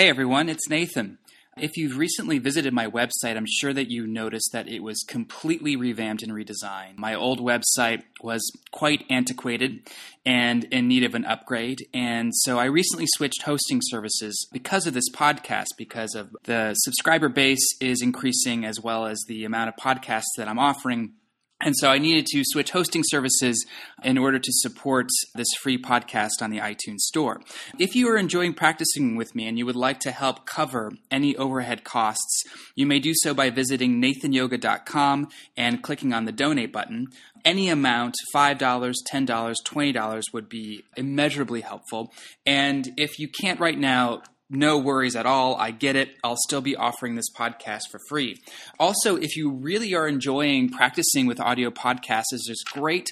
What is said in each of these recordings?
Hey everyone, it's Nathan. If you've recently visited my website, I'm sure that you noticed that it was completely revamped and redesigned. My old website was quite antiquated and in need of an upgrade, and so I recently switched hosting services because of this podcast, because of the subscriber base is increasing as well as the amount of podcasts that I'm offering and so I needed to switch hosting services in order to support this free podcast on the iTunes Store. If you are enjoying practicing with me and you would like to help cover any overhead costs, you may do so by visiting nathanyoga.com and clicking on the donate button. Any amount, $5, $10, $20 would be immeasurably helpful. And if you can't right now, no worries at all. I get it. I'll still be offering this podcast for free. Also, if you really are enjoying practicing with audio podcasts, there's this great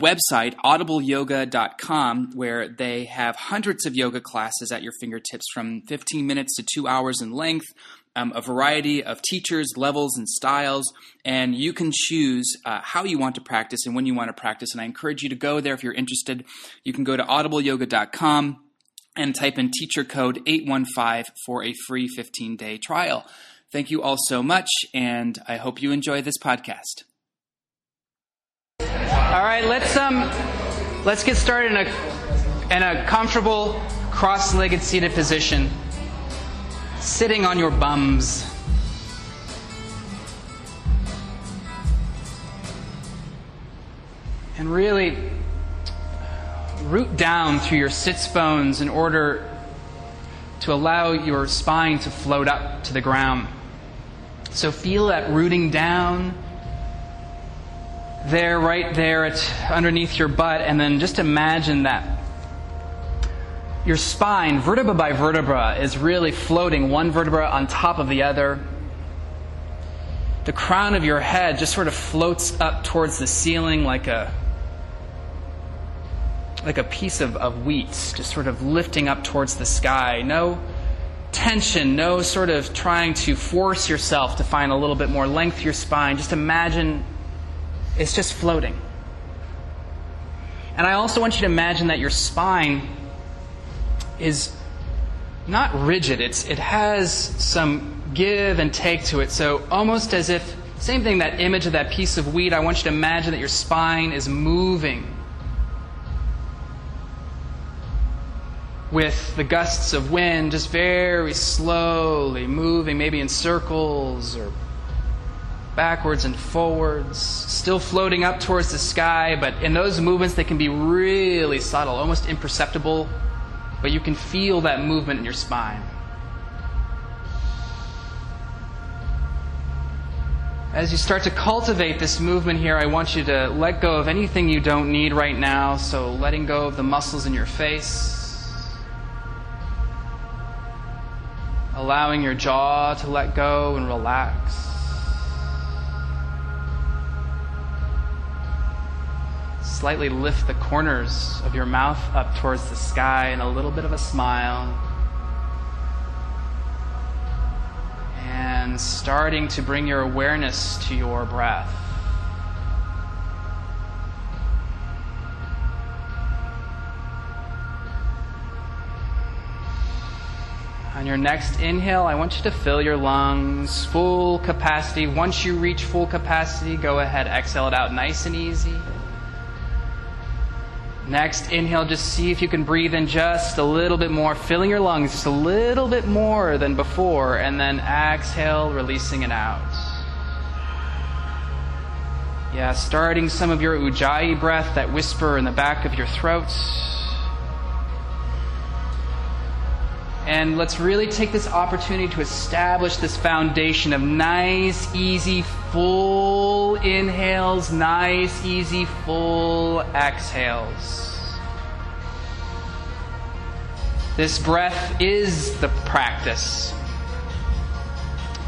website, audibleyoga.com, where they have hundreds of yoga classes at your fingertips from 15 minutes to two hours in length, um, a variety of teachers, levels, and styles, and you can choose uh, how you want to practice and when you want to practice. And I encourage you to go there if you're interested. You can go to audibleyoga.com and type in teacher code 815 for a free 15 day trial. Thank you all so much, and I hope you enjoy this podcast. All right, let's um, let's get started in a in a comfortable cross-legged seated position, sitting on your bums. And really root down through your sits bones in order to allow your spine to float up to the ground. So feel that rooting down there, right there, at, underneath your butt, and then just imagine that your spine, vertebra by vertebra, is really floating one vertebra on top of the other. The crown of your head just sort of floats up towards the ceiling like a like a piece of, of wheat, just sort of lifting up towards the sky. No tension, no sort of trying to force yourself to find a little bit more length to your spine. Just imagine it's just floating. And I also want you to imagine that your spine is not rigid, it's, it has some give and take to it. So, almost as if, same thing, that image of that piece of wheat, I want you to imagine that your spine is moving with the gusts of wind just very slowly moving, maybe in circles or backwards and forwards, still floating up towards the sky, but in those movements they can be really subtle, almost imperceptible, but you can feel that movement in your spine. As you start to cultivate this movement here, I want you to let go of anything you don't need right now. So, letting go of the muscles in your face, allowing your jaw to let go and relax. Slightly lift the corners of your mouth up towards the sky and a little bit of a smile. And starting to bring your awareness to your breath. On your next inhale, I want you to fill your lungs full capacity. Once you reach full capacity, go ahead, exhale it out nice and easy. Next inhale, just see if you can breathe in just a little bit more, filling your lungs just a little bit more than before, and then exhale, releasing it out. Yeah, starting some of your ujjayi breath, that whisper in the back of your throat. And let's really take this opportunity to establish this foundation of nice, easy, full inhales, nice, easy, full exhales. This breath is the practice.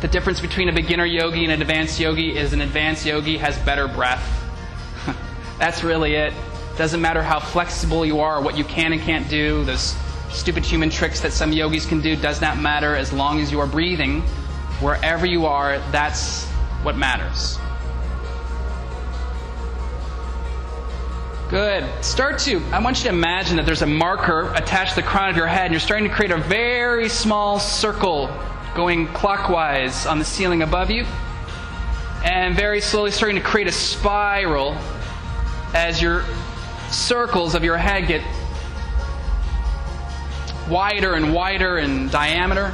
The difference between a beginner yogi and an advanced yogi is an advanced yogi has better breath. That's really it. Doesn't matter how flexible you are, what you can and can't do, those stupid human tricks that some yogis can do does not matter as long as you are breathing. Wherever you are, that's what matters. Good. Start to, I want you to imagine that there's a marker attached to the crown of your head, and you're starting to create a very small circle going clockwise on the ceiling above you. And very slowly starting to create a spiral as your circles of your head get wider and wider in diameter.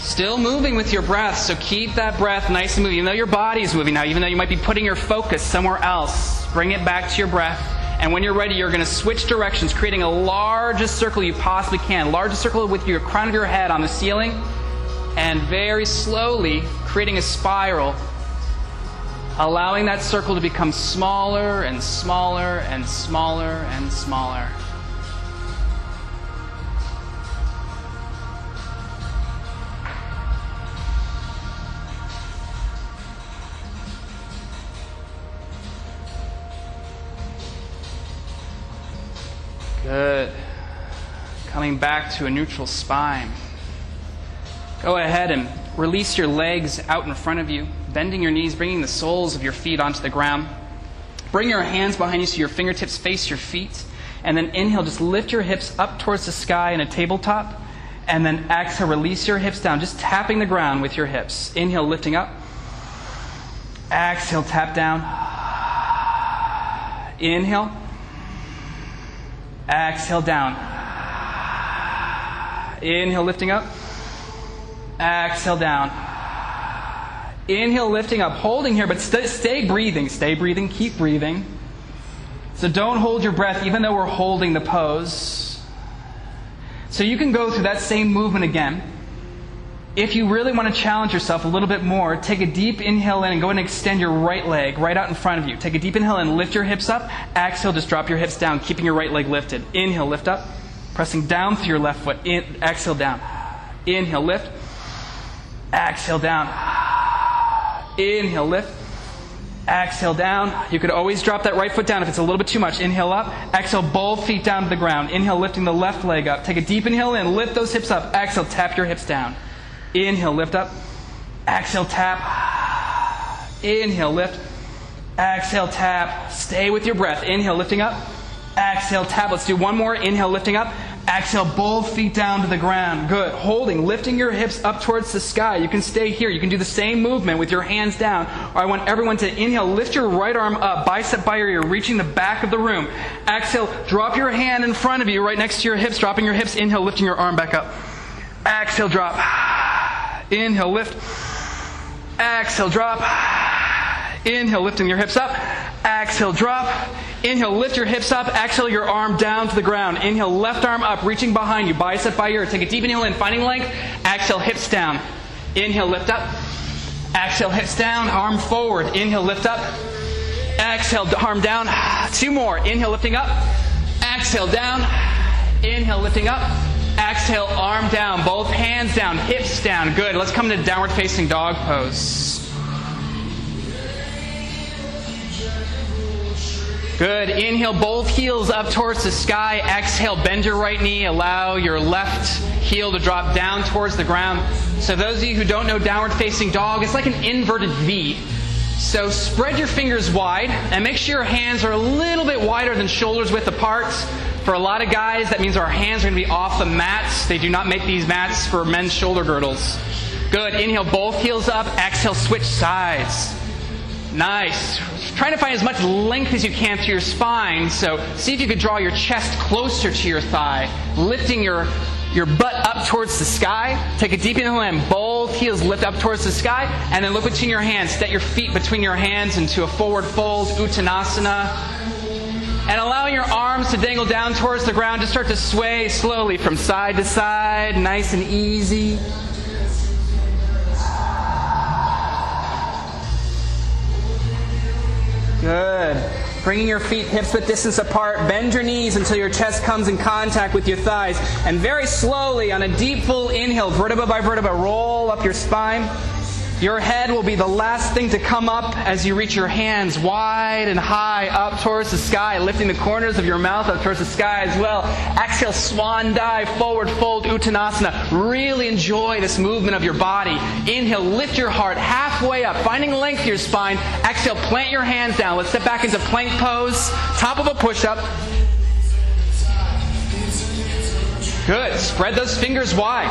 Still moving with your breath, so keep that breath nice and moving. Even though your body is moving now, even though you might be putting your focus somewhere else, bring it back to your breath. And when you're ready, you're going to switch directions, creating a largest circle you possibly can. Largest circle with your crown of your head on the ceiling, and very slowly creating a spiral, allowing that circle to become smaller and smaller and smaller and smaller. Good. Coming back to a neutral spine. Go ahead and release your legs out in front of you, bending your knees, bringing the soles of your feet onto the ground. Bring your hands behind you so your fingertips face your feet. And then inhale, just lift your hips up towards the sky in a tabletop. And then exhale, release your hips down, just tapping the ground with your hips. Inhale, lifting up. Exhale, tap down. Inhale. Exhale down. Inhale, lifting up. Exhale down. Inhale, lifting up, holding here, but st- stay breathing. Stay breathing, keep breathing. So don't hold your breath, even though we're holding the pose. So you can go through that same movement again. If you really want to challenge yourself a little bit more, take a deep inhale in and go and extend your right leg right out in front of you. Take a deep inhale and lift your hips up. Exhale, just drop your hips down, keeping your right leg lifted. Inhale, lift up. Pressing down through your left foot. In, exhale, down. Inhale, lift. Exhale, down. Inhale, lift. Exhale down. You could always drop that right foot down if it's a little bit too much. Inhale up. Exhale, both feet down to the ground. Inhale, lifting the left leg up. Take a deep inhale in. Lift those hips up. Exhale, tap your hips down. Inhale, lift up. Exhale, tap. Inhale, lift. Exhale, tap. Stay with your breath. Inhale, lifting up. Exhale, tap. Let's do one more. Inhale, lifting up. Exhale, both feet down to the ground. Good. Holding, lifting your hips up towards the sky. You can stay here. You can do the same movement with your hands down. Or I want everyone to inhale, lift your right arm up, bicep by your ear, reaching the back of the room. Exhale, drop your hand in front of you, right next to your hips, dropping your hips. Inhale, lifting your arm back up. Exhale, drop. Inhale, lift. Exhale, drop. Inhale, lifting your hips up. Exhale, drop. Inhale, lift your hips up. Exhale, your arm down to the ground. Inhale, left arm up, reaching behind you, bicep by ear. Take a deep inhale in, finding length. Exhale, hips down. Inhale, lift up. Exhale, hips down, arm forward. Inhale, lift up. Exhale, arm down. Two more. Inhale, lifting up. Exhale, down. Inhale, lifting up. Exhale, arm down, both hands down, hips down. Good. Let's come to downward facing dog pose. Good. Inhale, both heels up towards the sky. Exhale, bend your right knee. Allow your left heel to drop down towards the ground. So, those of you who don't know downward facing dog, it's like an inverted V. So, spread your fingers wide and make sure your hands are a little bit wider than shoulders width apart. For a lot of guys, that means our hands are going to be off the mats. They do not make these mats for men's shoulder girdles. Good. Inhale, both heels up. Exhale, switch sides. Nice. Trying to find as much length as you can through your spine. So see if you could draw your chest closer to your thigh, lifting your your butt up towards the sky. Take a deep inhale and both heels lift up towards the sky. And then look between your hands. Set your feet between your hands into a forward fold, Uttanasana. And allowing your arms to dangle down towards the ground. Just start to sway slowly from side to side, nice and easy. Bringing your feet hips width distance apart. Bend your knees until your chest comes in contact with your thighs. And very slowly, on a deep full inhale, vertebra by vertebra, roll up your spine. Your head will be the last thing to come up as you reach your hands wide and high up towards the sky, lifting the corners of your mouth up towards the sky as well. Exhale, swan dive, forward fold, Uttanasana. Really enjoy this movement of your body. Inhale, lift your heart halfway up, finding length to your spine. Exhale, plant your hands down. Let's step back into plank pose, top of a push up. Good. Spread those fingers wide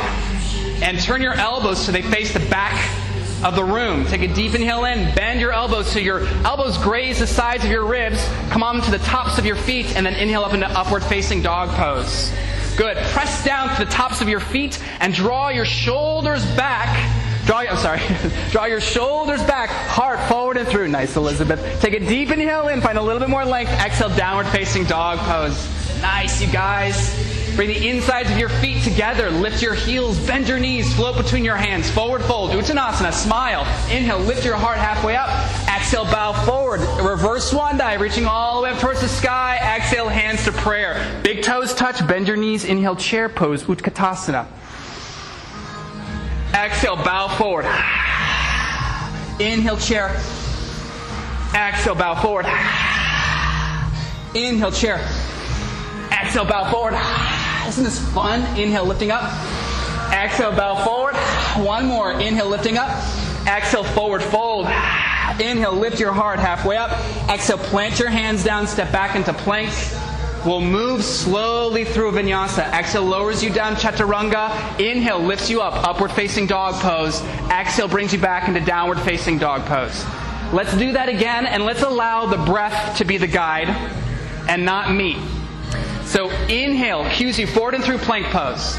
and turn your elbows so they face the back of the room. Take a deep inhale in, bend your elbows so your elbows graze the sides of your ribs. Come on to the tops of your feet, and then inhale up into upward facing dog pose. Good. Press down to the tops of your feet and draw your shoulders back. Draw, I'm sorry. draw your shoulders back, heart forward and through. Nice, Elizabeth. Take a deep inhale in, find a little bit more length. Exhale, downward facing dog pose. Nice, you guys. Bring the insides of your feet together. Lift your heels, bend your knees, float between your hands. Forward fold, Uttanasana, smile. Inhale, lift your heart halfway up. Exhale, bow forward. Reverse swan dive, reaching all the way up towards the sky. Exhale, hands to prayer. Big toes touch, bend your knees. Inhale, chair pose, Utkatasana. Exhale, bow forward. Inhale, chair. Exhale, bow forward. Inhale, chair. Exhale, bow forward. Isn't this fun? Inhale, lifting up. Exhale, bow forward. One more. Inhale, lifting up. Exhale, forward fold. Inhale, lift your heart halfway up. Exhale, plant your hands down, step back into plank. We'll move slowly through vinyasa. Exhale lowers you down chaturanga. Inhale lifts you up, upward facing dog pose. Exhale brings you back into downward facing dog pose. Let's do that again and let's allow the breath to be the guide and not me. So inhale cues you forward and through plank pose.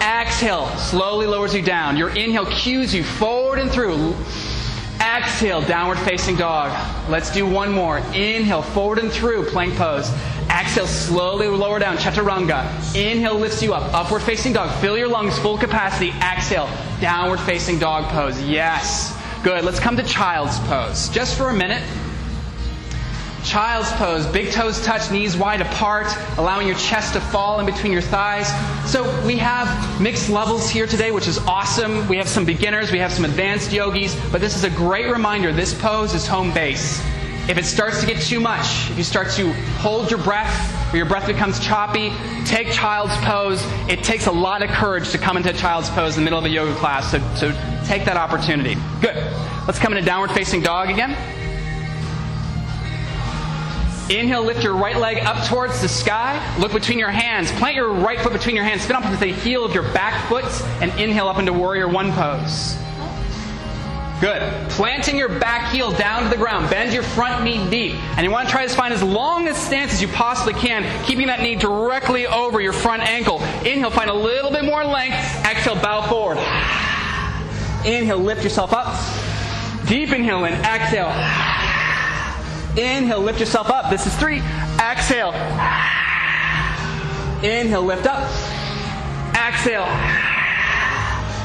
Exhale slowly lowers you down. Your inhale cues you forward and through. Exhale, downward facing dog. Let's do one more. Inhale, forward and through, plank pose. Exhale, slowly lower down, chaturanga. Inhale lifts you up, upward facing dog. Fill your lungs, full capacity. Exhale, downward facing dog pose. Yes. Good. Let's come to child's pose. Just for a minute. Child's pose, big toes touch, knees wide apart, allowing your chest to fall in between your thighs. So we have mixed levels here today, which is awesome. We have some beginners, we have some advanced yogis, but this is a great reminder this pose is home base. If it starts to get too much, if you start to hold your breath or your breath becomes choppy, take child's pose. It takes a lot of courage to come into child's pose in the middle of a yoga class, so, so take that opportunity. Good. Let's come into downward facing dog again. Inhale, lift your right leg up towards the sky. Look between your hands. Plant your right foot between your hands. Spin up into the heel of your back foot and inhale up into warrior one pose. Good. Planting your back heel down to the ground. Bend your front knee deep. And you want to try to find as long a stance as you possibly can, keeping that knee directly over your front ankle. Inhale, find a little bit more length. Exhale, bow forward. Inhale, lift yourself up. Deep inhale in. Exhale. Inhale, lift yourself up. This is three. Exhale. Inhale, lift up. Exhale.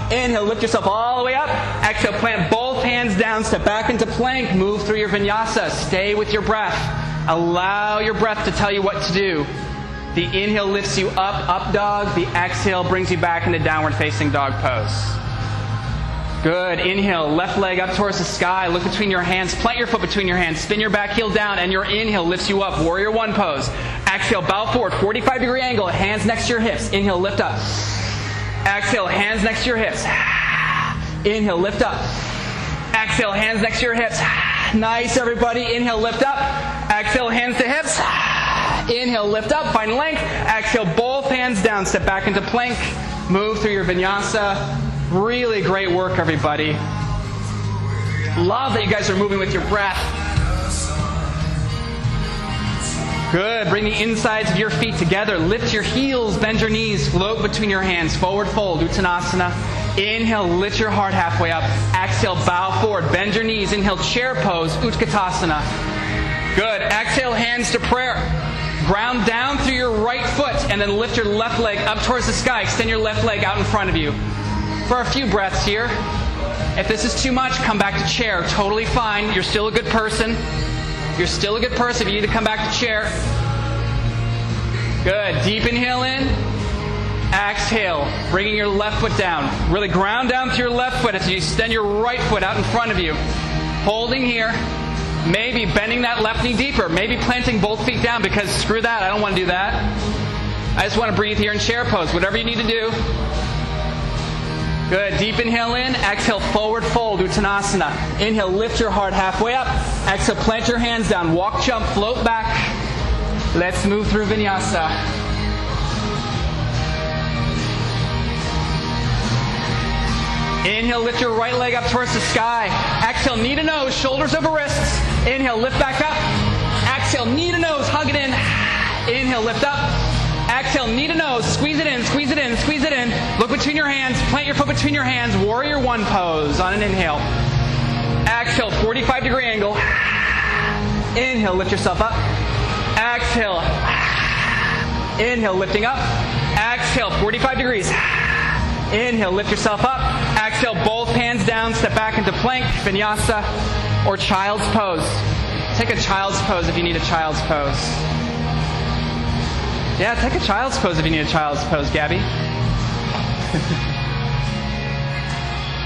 Inhale, lift yourself all the way up. Exhale, plant both hands down, step back into plank, move through your vinyasa. Stay with your breath. Allow your breath to tell you what to do. The inhale lifts you up, up dog. The exhale brings you back into downward facing dog pose. Good. Inhale, left leg up towards the sky. Look between your hands. Plant your foot between your hands. Spin your back heel down, and your inhale lifts you up. Warrior one pose. Exhale, bow forward, 45 degree angle. Hands next to your hips. Inhale, lift up. Exhale, hands next to your hips. Inhale, lift up. Exhale, hands next to your hips. Nice, everybody. Inhale, lift up. Exhale, hands to hips. Inhale, lift up. Find length. Exhale, both hands down. Step back into plank. Move through your vinyasa. Really great work, everybody. Love that you guys are moving with your breath. Good. Bring the insides of your feet together. Lift your heels, bend your knees, float between your hands. Forward fold, Uttanasana. Inhale, lift your heart halfway up. Exhale, bow forward, bend your knees. Inhale, chair pose, Utkatasana. Good. Exhale, hands to prayer. Ground down through your right foot and then lift your left leg up towards the sky. Extend your left leg out in front of you. For a few breaths here. If this is too much, come back to chair. Totally fine. You're still a good person. You're still a good person. If you need to come back to chair. Good. Deep inhale in. Exhale, bringing your left foot down. Really ground down through your left foot as you extend your right foot out in front of you. Holding here. Maybe bending that left knee deeper. Maybe planting both feet down because screw that, I don't want to do that. I just want to breathe here in chair pose. Whatever you need to do. Good. Deep inhale in. Exhale, forward fold, Uttanasana. Inhale, lift your heart halfway up. Exhale, plant your hands down. Walk, jump, float back. Let's move through vinyasa. Inhale, lift your right leg up towards the sky. Exhale, knee to nose, shoulders over wrists. Inhale, lift back up. Exhale, knee to nose, hug it in. Inhale, lift up. Exhale, knee to nose, squeeze it in, squeeze it in, squeeze it in. Look between your hands, plant your foot between your hands, warrior one pose on an inhale. Exhale, 45 degree angle. Inhale, lift yourself up. Exhale. Inhale, lifting up. Exhale, 45 degrees. Inhale, lift yourself up. Exhale, both hands down, step back into plank, vinyasa, or child's pose. Take a child's pose if you need a child's pose. Yeah, take a child's pose if you need a child's pose, Gabby.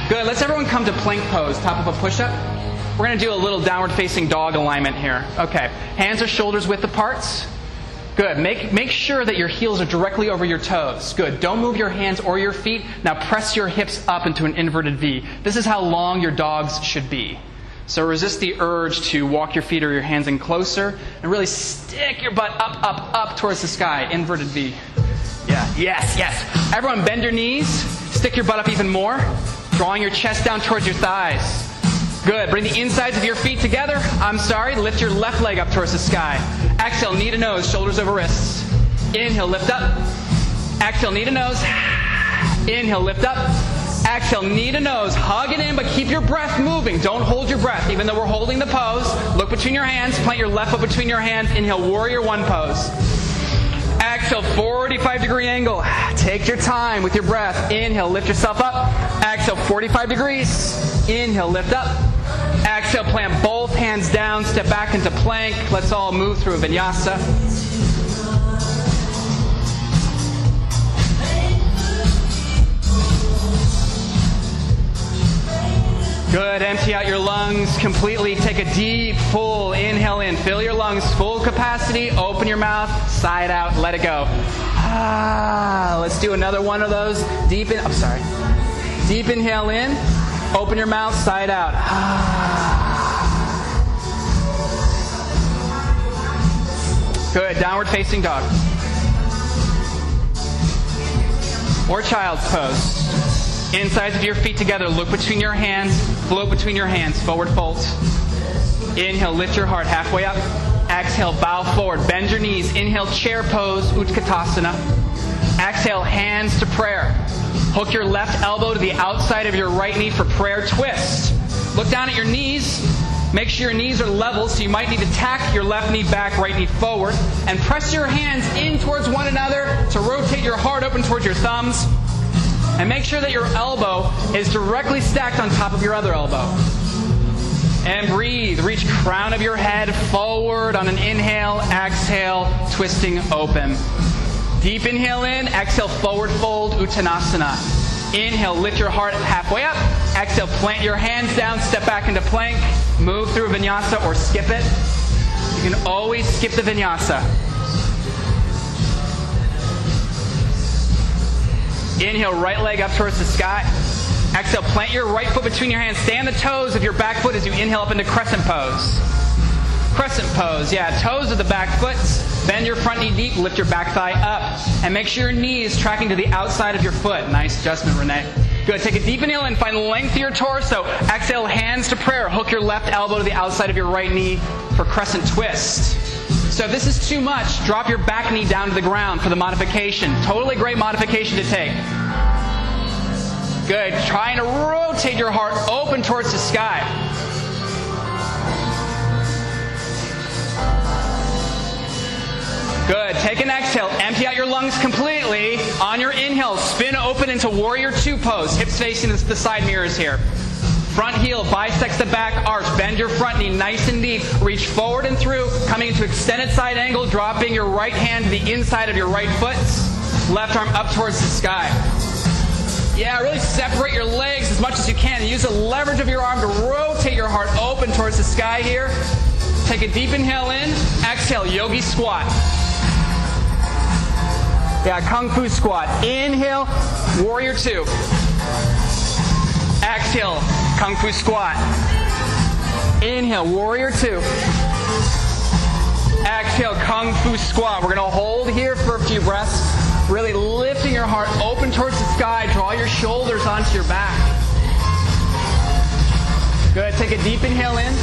Good. Let's everyone come to plank pose, top of a push up. We're going to do a little downward facing dog alignment here. Okay. Hands or shoulders width apart. Good. Make, make sure that your heels are directly over your toes. Good. Don't move your hands or your feet. Now press your hips up into an inverted V. This is how long your dogs should be. So resist the urge to walk your feet or your hands in closer and really stick your butt up, up, up towards the sky. Inverted V. Yeah. Yes, yes. Everyone bend your knees. Stick your butt up even more. Drawing your chest down towards your thighs. Good. Bring the insides of your feet together. I'm sorry. Lift your left leg up towards the sky. Exhale, knee to nose, shoulders over wrists. Inhale, lift up. Exhale, knee to nose. Inhale, lift up. Exhale, knee to nose. Hug it in, but keep your breath moving. Don't hold your breath. Even though we're holding the pose, look between your hands. Plant your left foot between your hands. Inhale, warrior one pose. Exhale, 45 degree angle. Take your time with your breath. Inhale, lift yourself up. Exhale, 45 degrees. Inhale, lift up. Exhale, plant both hands down, step back into plank. Let's all move through a vinyasa. Good. Empty out your lungs completely. Take a deep, full inhale in. Fill your lungs full capacity. Open your mouth. Side out. Let it go. Ah, let's do another one of those. Deep in. I'm sorry. Deep inhale in. Open your mouth. Side out. Ah. Good. Downward facing dog. Or child's pose. Insides of your feet together. Look between your hands. Float between your hands. Forward fold. Inhale, lift your heart halfway up. Exhale, bow forward. Bend your knees. Inhale, chair pose, Utkatasana. Exhale, hands to prayer. Hook your left elbow to the outside of your right knee for prayer twist. Look down at your knees. Make sure your knees are level, so you might need to tack your left knee back, right knee forward. And press your hands in towards one another to rotate your heart open towards your thumbs. And make sure that your elbow is directly stacked on top of your other elbow. And breathe. Reach crown of your head forward on an inhale, exhale, twisting open. Deep inhale in, exhale, forward fold, Uttanasana. Inhale, lift your heart halfway up. Exhale, plant your hands down, step back into plank, move through vinyasa or skip it. You can always skip the vinyasa. Inhale, right leg up towards the sky. Exhale, plant your right foot between your hands. Stay on the toes of your back foot as you inhale up into crescent pose. Crescent pose, yeah, toes of the back foot. Bend your front knee deep, lift your back thigh up. And make sure your knee is tracking to the outside of your foot. Nice adjustment, Renee. Good. Take a deep inhale and find length of your torso. Exhale, hands to prayer. Hook your left elbow to the outside of your right knee for crescent twist. So if this is too much, drop your back knee down to the ground for the modification. Totally great modification to take. Good. Trying to rotate your heart open towards the sky. Good. Take an exhale. Empty out your lungs completely. On your inhale, spin open into warrior two pose. Hips facing the side mirrors here. Front heel bisects the back arch. Bend your front knee nice and deep. Reach forward and through, coming into extended side angle, dropping your right hand to the inside of your right foot. Left arm up towards the sky. Yeah, really separate your legs as much as you can. Use the leverage of your arm to rotate your heart open towards the sky here. Take a deep inhale in. Exhale, yogi squat. Yeah, kung fu squat. Inhale, warrior two. Exhale, kung fu squat. Inhale, warrior two. Exhale, kung fu squat. We're going to hold here for a few breaths. Really lifting your heart open towards the sky. Draw your shoulders onto your back. Good. Take a deep inhale in.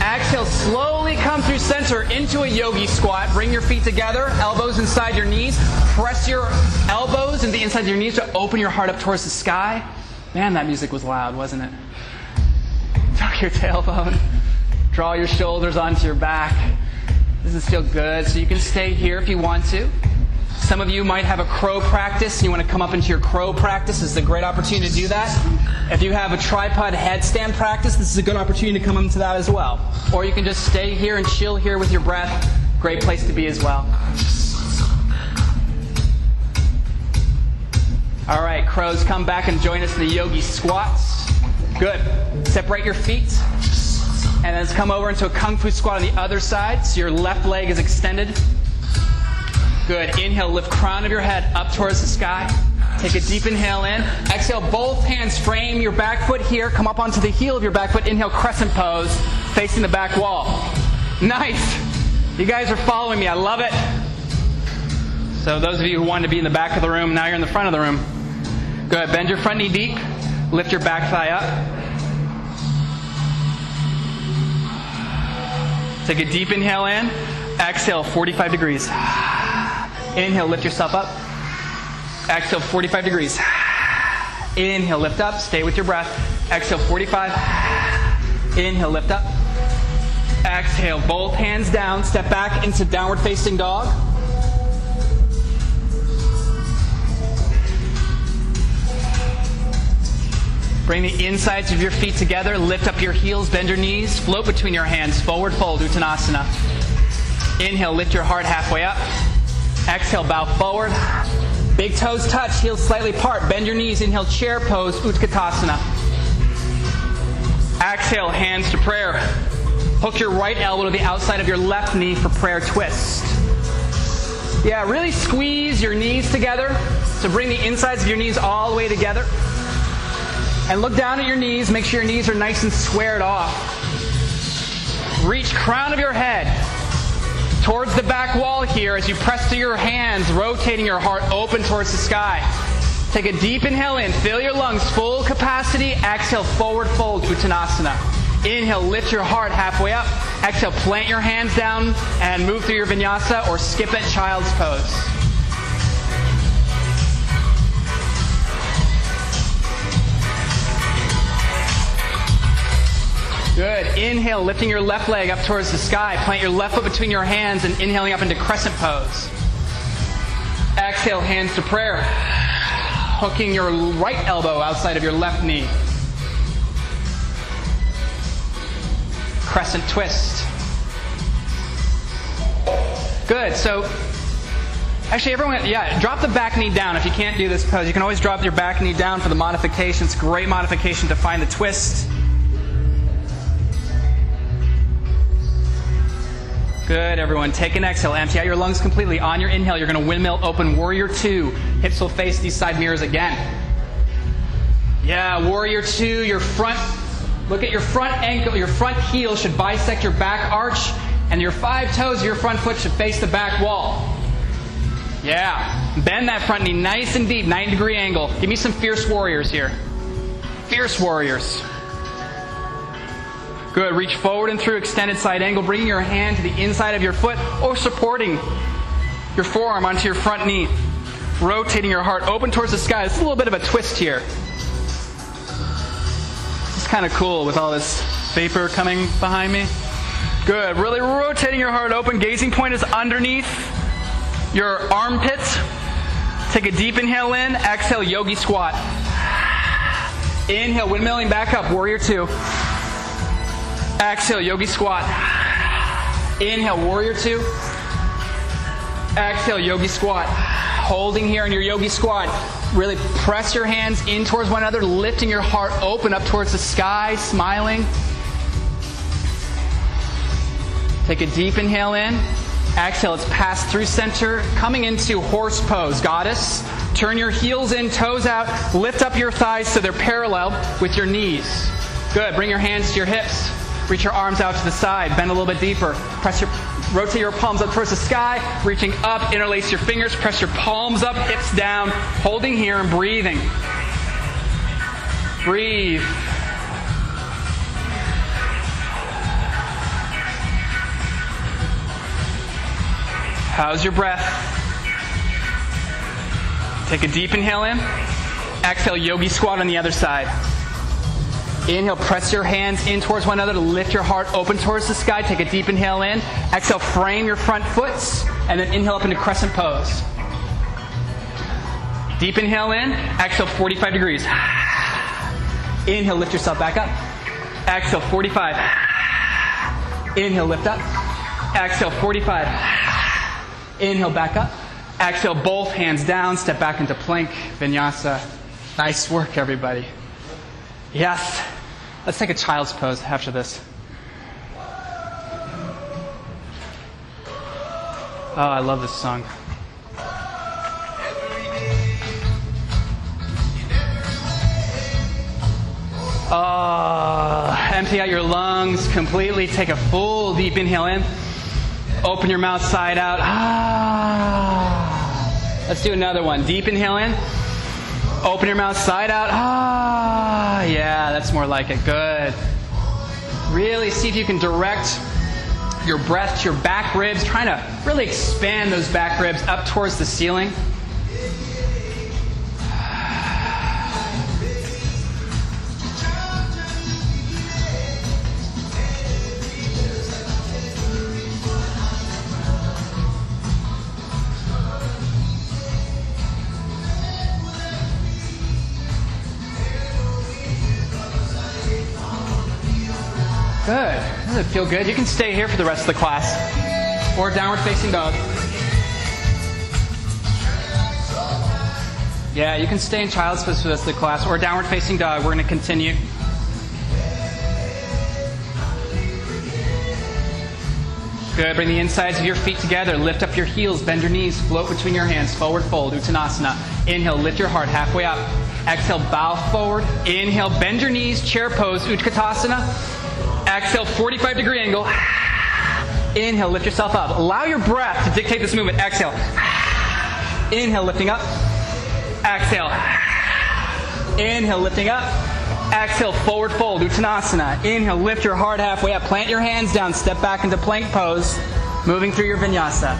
Exhale, slowly come through center into a yogi squat. Bring your feet together, elbows inside your knees. Press your elbows into the inside of your knees to open your heart up towards the sky. Man, that music was loud, wasn't it? Tuck your tailbone. Draw your shoulders onto your back. This is feel good? So you can stay here if you want to. Some of you might have a crow practice and you want to come up into your crow practice. This is a great opportunity to do that. If you have a tripod headstand practice, this is a good opportunity to come into that as well. Or you can just stay here and chill here with your breath. Great place to be as well. All right, crows, come back and join us in the yogi squats. Good. Separate your feet. And then come over into a kung fu squat on the other side. So your left leg is extended. Good. Inhale, lift crown of your head up towards the sky. Take a deep inhale in. Exhale, both hands frame your back foot here. Come up onto the heel of your back foot. Inhale, crescent pose, facing the back wall. Nice. You guys are following me. I love it. So those of you who wanted to be in the back of the room, now you're in the front of the room. Good. Bend your front knee deep. Lift your back thigh up. Take a deep inhale in. Exhale, 45 degrees. Inhale, lift yourself up. Exhale, 45 degrees. Inhale, lift up. Stay with your breath. Exhale, 45. Inhale, lift up. Exhale, both hands down. Step back into downward facing dog. Bring the insides of your feet together. Lift up your heels, bend your knees, float between your hands. Forward fold, Uttanasana. Inhale, lift your heart halfway up. Exhale, bow forward. Big toes touch, heels slightly apart. Bend your knees. Inhale, chair pose, Utkatasana. Exhale, hands to prayer. Hook your right elbow to the outside of your left knee for prayer twist. Yeah, really squeeze your knees together to bring the insides of your knees all the way together. And look down at your knees. Make sure your knees are nice and squared off. Reach crown of your head towards the back wall here as you press through your hands, rotating your heart open towards the sky. Take a deep inhale in. Fill your lungs full capacity. Exhale, forward fold, Uttanasana. Inhale, lift your heart halfway up. Exhale, plant your hands down and move through your vinyasa or skip it, child's pose. Good. Inhale, lifting your left leg up towards the sky. Plant your left foot between your hands and inhaling up into crescent pose. Exhale, hands to prayer. Hooking your right elbow outside of your left knee. Crescent twist. Good. So, actually, everyone, yeah, drop the back knee down. If you can't do this pose, you can always drop your back knee down for the modification. It's a great modification to find the twist. Good, everyone. Take an exhale. Empty out your lungs completely. On your inhale, you're going to windmill open warrior two. Hips will face these side mirrors again. Yeah, warrior two. Your front, look at your front ankle. Your front heel should bisect your back arch, and your five toes of your front foot should face the back wall. Yeah. Bend that front knee nice and deep, 90 degree angle. Give me some fierce warriors here. Fierce warriors. Good. Reach forward and through extended side angle, bringing your hand to the inside of your foot or supporting your forearm onto your front knee. Rotating your heart open towards the sky. It's a little bit of a twist here. It's kind of cool with all this vapor coming behind me. Good. Really rotating your heart open. Gazing point is underneath your armpit. Take a deep inhale in. Exhale, yogi squat. Inhale, windmilling back up. Warrior two. Exhale, yogi squat. Inhale, warrior two. Exhale, yogi squat. holding here in your yogi squat. Really press your hands in towards one another, lifting your heart open up towards the sky, smiling. Take a deep inhale in. Exhale, let's pass through center, coming into horse pose. Goddess, turn your heels in, toes out, lift up your thighs so they're parallel with your knees. Good. Bring your hands to your hips. Reach your arms out to the side. Bend a little bit deeper. Press your, rotate your palms up towards the sky. Reaching up, interlace your fingers. Press your palms up, hips down. Holding here and breathing. Breathe. How's your breath? Take a deep inhale in. Exhale, yogi squat on the other side. Inhale, press your hands in towards one another to lift your heart open towards the sky. Take a deep inhale in. Exhale, frame your front foots, and then inhale up into crescent pose. Deep inhale in. Exhale, 45 degrees. Inhale, lift yourself back up. Exhale, 45. Inhale, lift up. Exhale, 45. Inhale back up. Exhale, both hands down. Step back into plank vinyasa. Nice work, everybody. Yes. Let's take a child's pose after this. Oh, I love this song. Oh, empty out your lungs completely. Take a full deep inhale in. Open your mouth side out. Ah. Let's do another one. Deep inhale in. Open your mouth side out. Ah. Yeah, that's more like it. Good. Really see if you can direct your breath to your back ribs, trying to really expand those back ribs up towards the ceiling. Does it feel good? You can stay here for the rest of the class. Or downward facing dog. Yeah, you can stay in child's pose for the rest of the class. Or downward facing dog. We're going to continue. Good. Bring the insides of your feet together. Lift up your heels. Bend your knees. Float between your hands. Forward fold. Uttanasana. Inhale. Lift your heart halfway up. Exhale. Bow forward. Inhale. Bend your knees. Chair pose. Utkatasana. Exhale, 45 degree angle. Inhale, lift yourself up. Allow your breath to dictate this movement. Exhale. Inhale, lifting up. Exhale. Inhale, lifting up. Exhale, forward fold, Uttanasana. Inhale, lift your heart halfway up. Plant your hands down. Step back into plank pose. Moving through your vinyasa.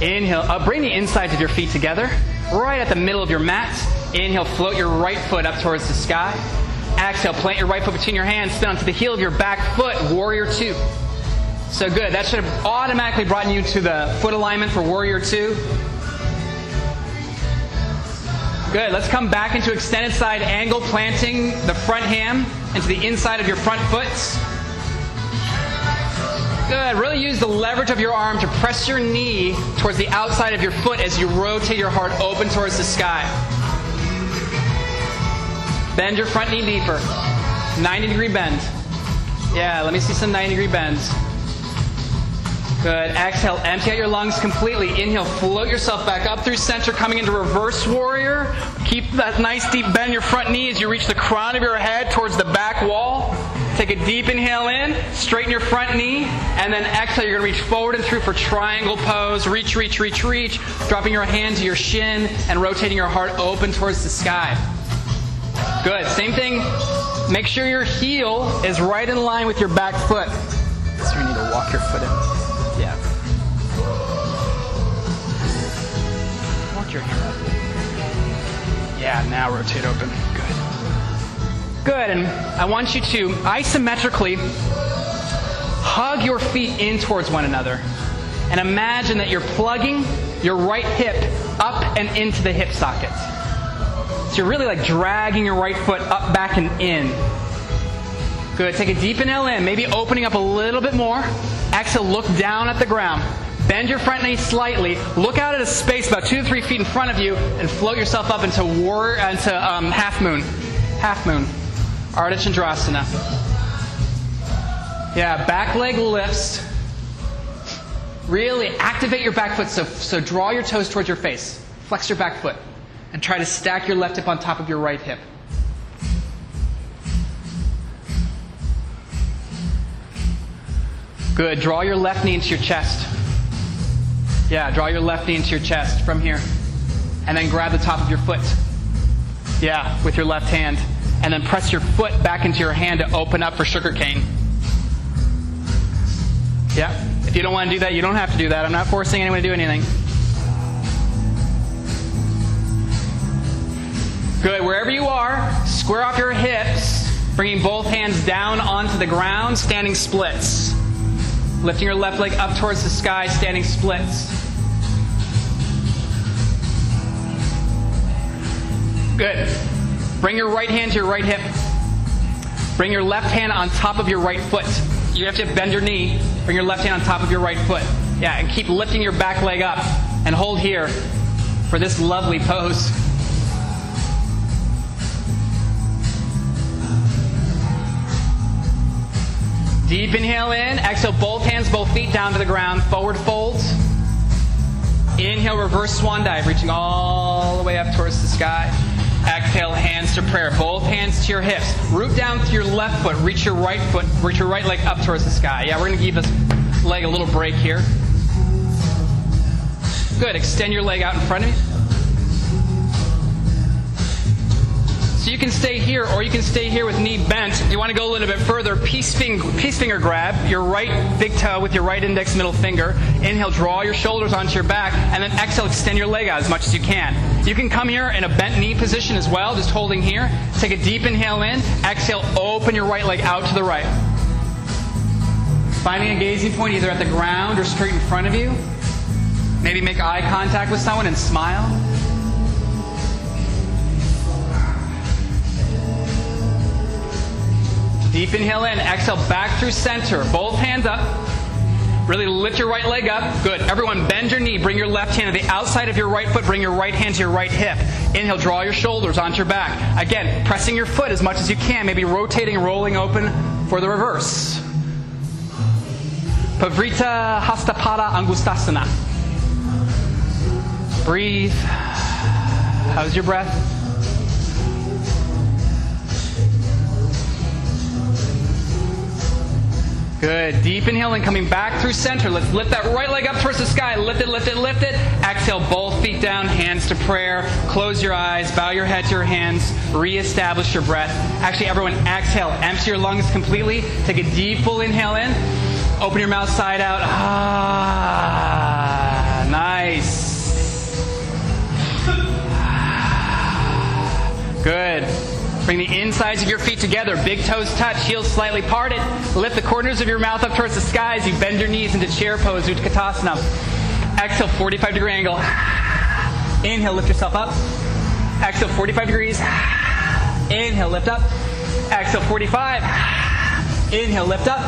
Inhale up. Bring the insides of your feet together right at the middle of your mat. Inhale, float your right foot up towards the sky. Exhale, plant your right foot between your hands, spin onto the heel of your back foot, warrior two. So good. That should have automatically brought you to the foot alignment for warrior two. Good. Let's come back into extended side angle, planting the front ham into the inside of your front foot. Good. Really use the leverage of your arm to press your knee towards the outside of your foot as you rotate your heart open towards the sky. Bend your front knee deeper. 90 degree bend. Yeah, let me see some 90 degree bends. Good. Exhale, empty out your lungs completely. Inhale, float yourself back up through center, coming into reverse warrior. Keep that nice deep bend in your front knee as you reach the crown of your head towards the back wall. Take a deep inhale in, straighten your front knee, and then exhale. You're going to reach forward and through for triangle pose. Reach, reach, reach, reach. Dropping your hand to your shin and rotating your heart open towards the sky. Good. Same thing. Make sure your heel is right in line with your back foot. So you need to walk your foot in. Yeah. Walk your heel up. Yeah, now rotate open. Good. And I want you to isometrically hug your feet in towards one another. And imagine that you're plugging your right hip up and into the hip socket. So you're really like dragging your right foot up, back, and in. Good. Take a deep inhale in, maybe opening up a little bit more. Exhale, look down at the ground. Bend your front knee slightly. Look out at a space about two to three feet in front of you, and float yourself up into war into um, half moon. Half moon. Ardha Chandrasana. Yeah, back leg lifts. Really activate your back foot. So, so draw your toes towards your face. Flex your back foot. And try to stack your left hip on top of your right hip. Good. Draw your left knee into your chest. Yeah, draw your left knee into your chest from here. And then grab the top of your foot. Yeah, with your left hand. And then press your foot back into your hand to open up for sugar cane. Yeah. If you don't want to do that, you don't have to do that. I'm not forcing anyone to do anything. Good. Wherever you are, square off your hips, bringing both hands down onto the ground, standing splits. Lifting your left leg up towards the sky, standing splits. Good. Bring your right hand to your right hip. Bring your left hand on top of your right foot. You have to bend your knee. Bring your left hand on top of your right foot. Yeah, and keep lifting your back leg up. And hold here for this lovely pose. Deep inhale in. Exhale, both hands, both feet down to the ground. Forward folds. Inhale, reverse swan dive, reaching all the way up towards the sky. Exhale, hands to prayer. Both hands to your hips. Root down to your left foot. Reach your right foot. Reach your right leg up towards the sky. Yeah, we're going to give this leg a little break here. Good. Extend your leg out in front of you. So you can stay here or you can stay here with knee bent. If you want to go a little bit further, peace finger, peace finger grab your right big toe with your right index middle finger. Inhale, draw your shoulders onto your back, and then exhale, extend your leg out as much as you can. You can come here in a bent knee position as well, just holding here. Take a deep inhale in. Exhale, open your right leg out to the right. Finding a gazing point either at the ground or straight in front of you. Maybe make eye contact with someone and smile. Deep inhale in, exhale back through center. Both hands up. Really lift your right leg up. Good. Everyone, bend your knee. Bring your left hand to the outside of your right foot. Bring your right hand to your right hip. Inhale, draw your shoulders onto your back. Again, pressing your foot as much as you can. Maybe rotating, rolling open for the reverse. Parivrtta Hastapada Angustasana. Breathe. How's your breath? Good. Deep inhaling, coming back through center. Let's lift that right leg up towards the sky. Lift it, lift it, lift it. Exhale, both feet down, hands to prayer. Close your eyes, bow your head to your hands, reestablish your breath. Actually, everyone, exhale. Empty your lungs completely. Take a deep, full inhale in. Open your mouth side out. Ah, nice. Good. Bring the insides of your feet together. Big toes touch, heels slightly parted. Lift the corners of your mouth up towards the sky as you bend your knees into chair pose, Utkatasana. Exhale, 45 degree angle. Inhale, lift yourself up. Exhale, 45 degrees. Inhale, lift up. Exhale, 45. Inhale, lift up.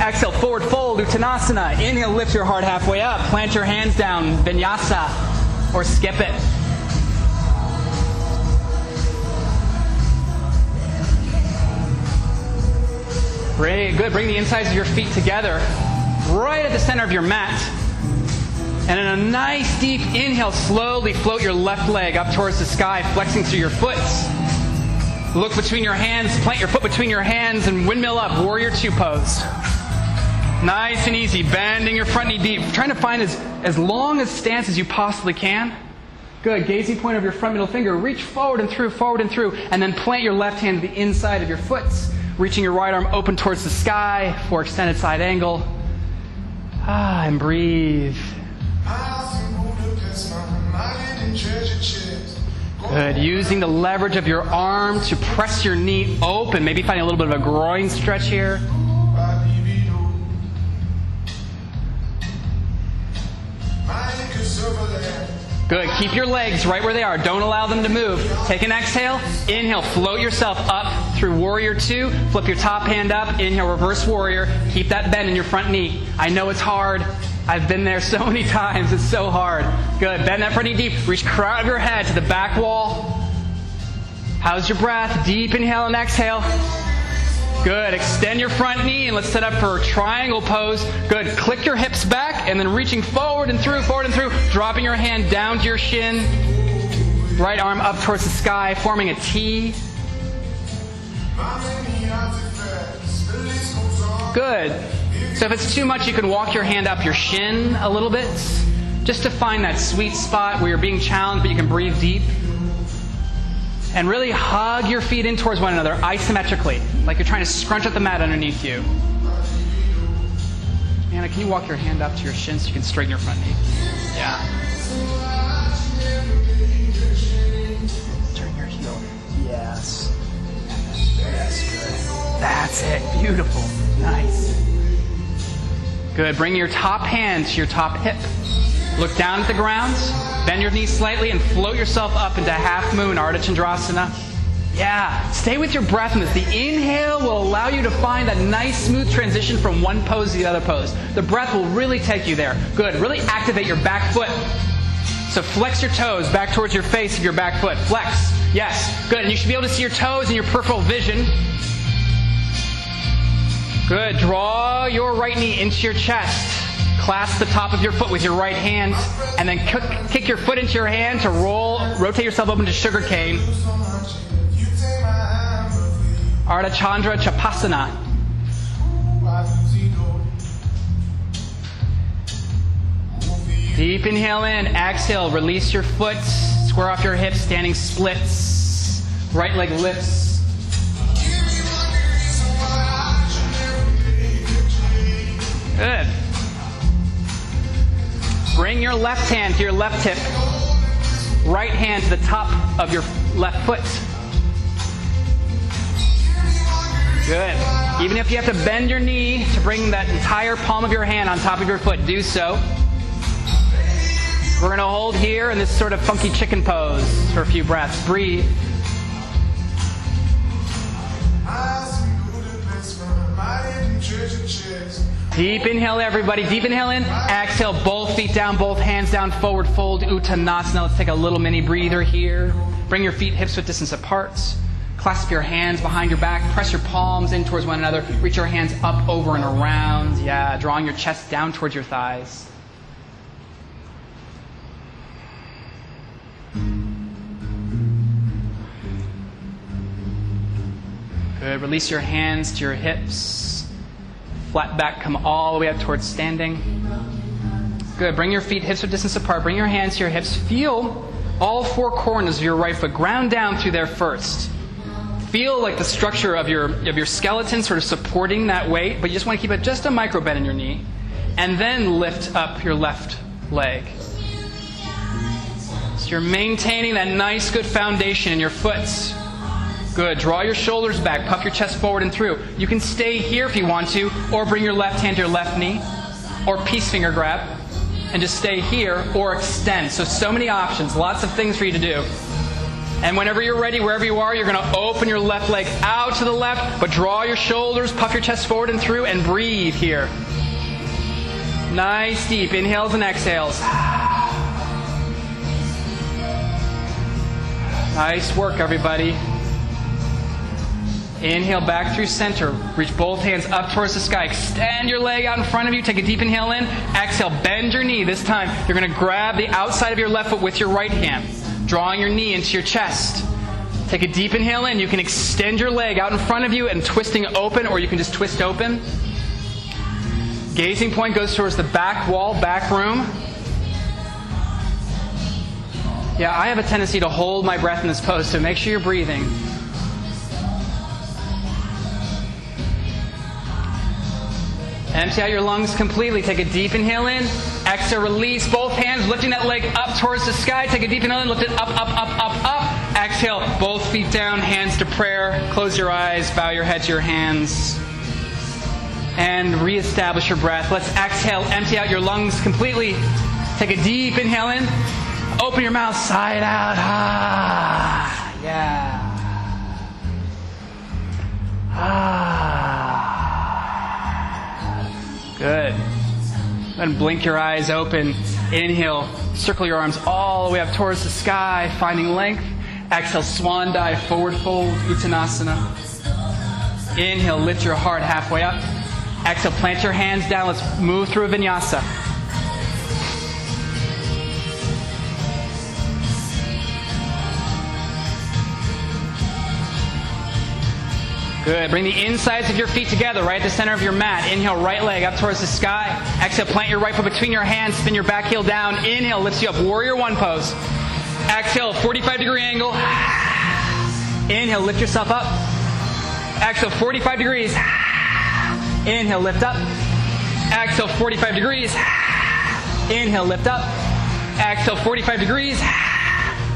Exhale, forward fold, Uttanasana. Inhale, lift your heart halfway up. Plant your hands down, Vinyasa, or skip it. Great, good. Bring the insides of your feet together, right at the center of your mat. And in a nice deep inhale, slowly float your left leg up towards the sky, flexing through your foot. Look between your hands, plant your foot between your hands, and windmill up, warrior two pose. Nice and easy, bending your front knee deep, trying to find as, as long a stance as you possibly can. Good. Gazing point of your front middle finger. Reach forward and through, forward and through, and then plant your left hand to the inside of your foot reaching your right arm open towards the sky for extended side angle. Ah, and breathe. Good. Using the leverage of your arm to press your knee open. Maybe finding a little bit of a groin stretch here. Good. Keep your legs right where they are. Don't allow them to move. Take an exhale. Inhale. Float yourself up through warrior two. Flip your top hand up. Inhale, reverse warrior. Keep that bend in your front knee. I know it's hard. I've been there so many times. It's so hard. Good. Bend that front knee deep. Reach crown of your head to the back wall. How's your breath? Deep inhale and exhale. Good. Extend your front knee and let's set up for a triangle pose. Good. Click your hips back and then reaching forward and through, forward and through. Dropping your hand down to your shin. Right arm up towards the sky, forming a T. Good. So if it's too much, you can walk your hand up your shin a little bit, just to find that sweet spot where you're being challenged, but you can breathe deep. And really hug your feet in towards one another isometrically, like you're trying to scrunch up the mat underneath you. Anna, can you walk your hand up to your shin so you can straighten your front knee? Yeah. Turn your heel. Yes. That's good. That's it. Beautiful. Nice. Good. Bring your top hand to your top hip. Look down at the ground. Bend your knees slightly and float yourself up into half moon, Ardha Chandrasana. Yeah, stay with your breath in this. The inhale will allow you to find that nice smooth transition from one pose to the other pose. The breath will really take you there. Good. Really activate your back foot. So flex your toes back towards your face of your back foot. Flex. Yes. Good. And you should be able to see your toes in your peripheral vision. Good. Draw your right knee into your chest. Clasp the top of your foot with your right hand, and then kick, kick your foot into your hand to roll, rotate yourself up into sugar cane. Ardha Chandra Chapasana. Deep inhale in, exhale, release your foot, square off your hips, standing splits, right leg lifts. Good. Bring your left hand to your left hip, right hand to the top of your left foot. Good. Even if you have to bend your knee to bring that entire palm of your hand on top of your foot, do so. We're going to hold here in this sort of funky chicken pose for a few breaths. Breathe. Deep inhale, everybody. Deep inhale in. Exhale, both feet down, both hands down, forward fold, Uttanasana. Let's take a little mini breather here. Bring your feet hips width distance apart. Clasp your hands behind your back. Press your palms in towards one another. Reach your hands up, over, and around. Yeah, drawing your chest down towards your thighs. Good. Release your hands to your hips. Flat back, come all the way up towards standing. Good. Bring your feet hips width distance apart. Bring your hands to your hips. Feel all four corners of your right foot ground down through there first. Feel like the structure of your of your skeleton sort of supporting that weight, but you just want to keep it just a micro bend in your knee. And then lift up your left leg. So you're maintaining that nice good foundation in your foot. Good. Draw your shoulders back. Puff your chest forward and through. You can stay here if you want to, or bring your left hand to your left knee, or peace finger grab, and just stay here, or extend. So, so many options. Lots of things for you to do. And whenever you're ready, wherever you are, you're going to open your left leg out to the left, but draw your shoulders, puff your chest forward and through, and breathe here. Nice deep inhales and exhales. Nice work, everybody. Inhale back through center. Reach both hands up towards the sky. Extend your leg out in front of you. Take a deep inhale in. Exhale. Bend your knee. This time, you're going to grab the outside of your left foot with your right hand, drawing your knee into your chest. Take a deep inhale in. You can extend your leg out in front of you and twisting open, or you can just twist open. Gazing point goes towards the back wall, back room. Yeah, I have a tendency to hold my breath in this pose, so make sure you're breathing. Empty out your lungs completely. Take a deep inhale in. Exhale, release both hands, lifting that leg up towards the sky. Take a deep inhale in, lift it up, up, up, up, up. Exhale, both feet down, hands to prayer. Close your eyes, bow your head to your hands. And reestablish your breath. Let's exhale, empty out your lungs completely. Take a deep inhale in. Open your mouth side out. Ah, yeah. And blink your eyes open. Inhale, circle your arms all the way up towards the sky, finding length. Exhale, swan dive, forward fold, Uttanasana. Inhale, lift your heart halfway up. Exhale, plant your hands down. Let's move through a vinyasa. Good. Bring the insides of your feet together, right at the center of your mat. Inhale, right leg up towards the sky. Exhale, plant your right foot between your hands, spin your back heel down. Inhale, lifts you up. Warrior one pose. Exhale, 45 degree angle. Inhale, lift yourself up. Exhale, 45 degrees. Inhale, lift up. Exhale, 45 degrees. Inhale, lift up. Exhale, 45 degrees.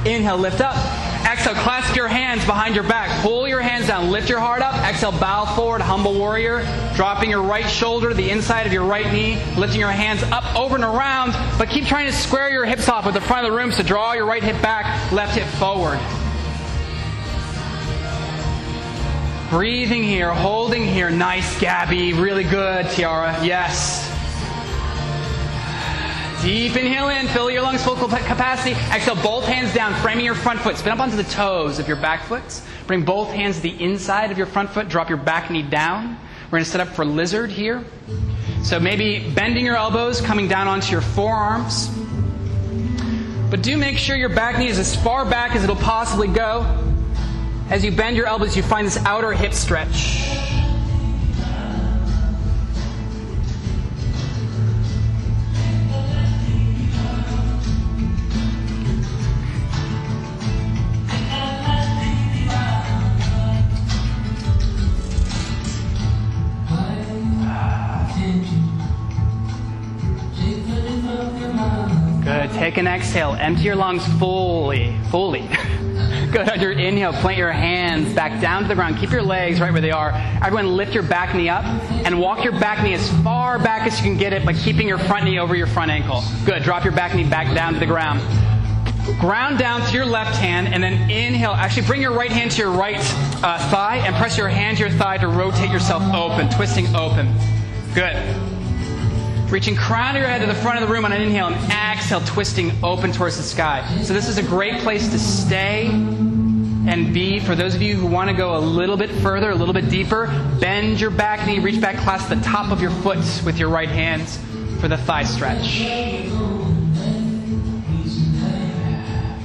Inhale, lift up. Exhale, clasp your hands behind your back. Pull your hands down. Lift your heart up. Exhale, bow forward, humble warrior. Dropping your right shoulder the inside of your right knee. Lifting your hands up, over, and around. But keep trying to square your hips off with the front of the room. So draw your right hip back, left hip forward. Breathing here, holding here. Nice, Gabby. Really good, Tiara. Yes. Deep inhale in, fill your lungs full capacity. Exhale, both hands down, framing your front foot. Spin up onto the toes of your back foot. Bring both hands to the inside of your front foot. Drop your back knee down. We're going to set up for lizard here. So maybe bending your elbows, coming down onto your forearms. But do make sure your back knee is as far back as it'll possibly go. As you bend your elbows, you find this outer hip stretch. Take an exhale. Empty your lungs fully, fully. Good. On your inhale, plant your hands back down to the ground. Keep your legs right where they are. Everyone, lift your back knee up and walk your back knee as far back as you can get it, but keeping your front knee over your front ankle. Good. Drop your back knee back down to the ground. Ground down to your left hand and then inhale. Actually, bring your right hand to your right uh, thigh and press your hand to your thigh to rotate yourself open, twisting open. Good. Reaching crown of your head to the front of the room on an inhale and exhale, twisting open towards the sky. So this is a great place to stay and be. For those of you who want to go a little bit further, a little bit deeper, bend your back knee, reach back, clasp the top of your foot with your right hands for the thigh stretch.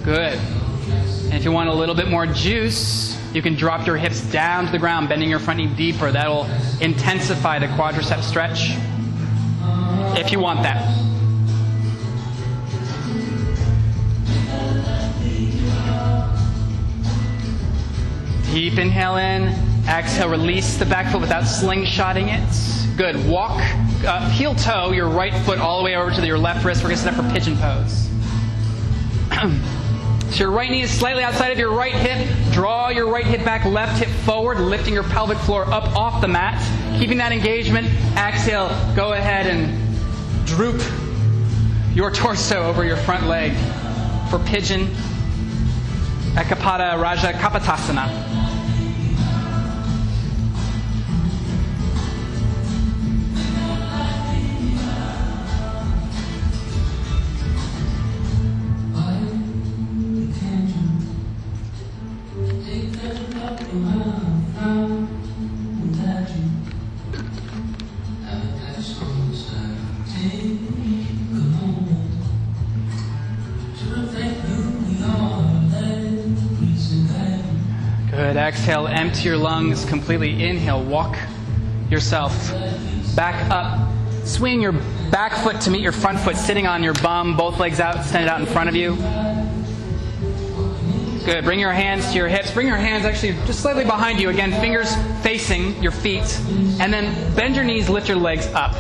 Good. And if you want a little bit more juice, you can drop your hips down to the ground, bending your front knee deeper. That'll intensify the quadricep stretch if you want that. Deep inhale in. Exhale, release the back foot without slingshotting it. Good. Walk, uh, heel toe your right foot all the way over to your left wrist. We're going to set up for pigeon pose. so your right knee is slightly outside of your right hip. Draw your right hip back, left hip forward, lifting your pelvic floor up off the mat. Keeping that engagement. Exhale, go ahead and droop your torso over your front leg for pigeon Ekapada Raja Kapotasana. Exhale, empty your lungs completely. Inhale, walk yourself back up. Swing your back foot to meet your front foot, sitting on your bum, both legs out, extended out in front of you. Good. Bring your hands to your hips. Bring your hands actually just slightly behind you. Again, fingers facing your feet. And then bend your knees, lift your legs up.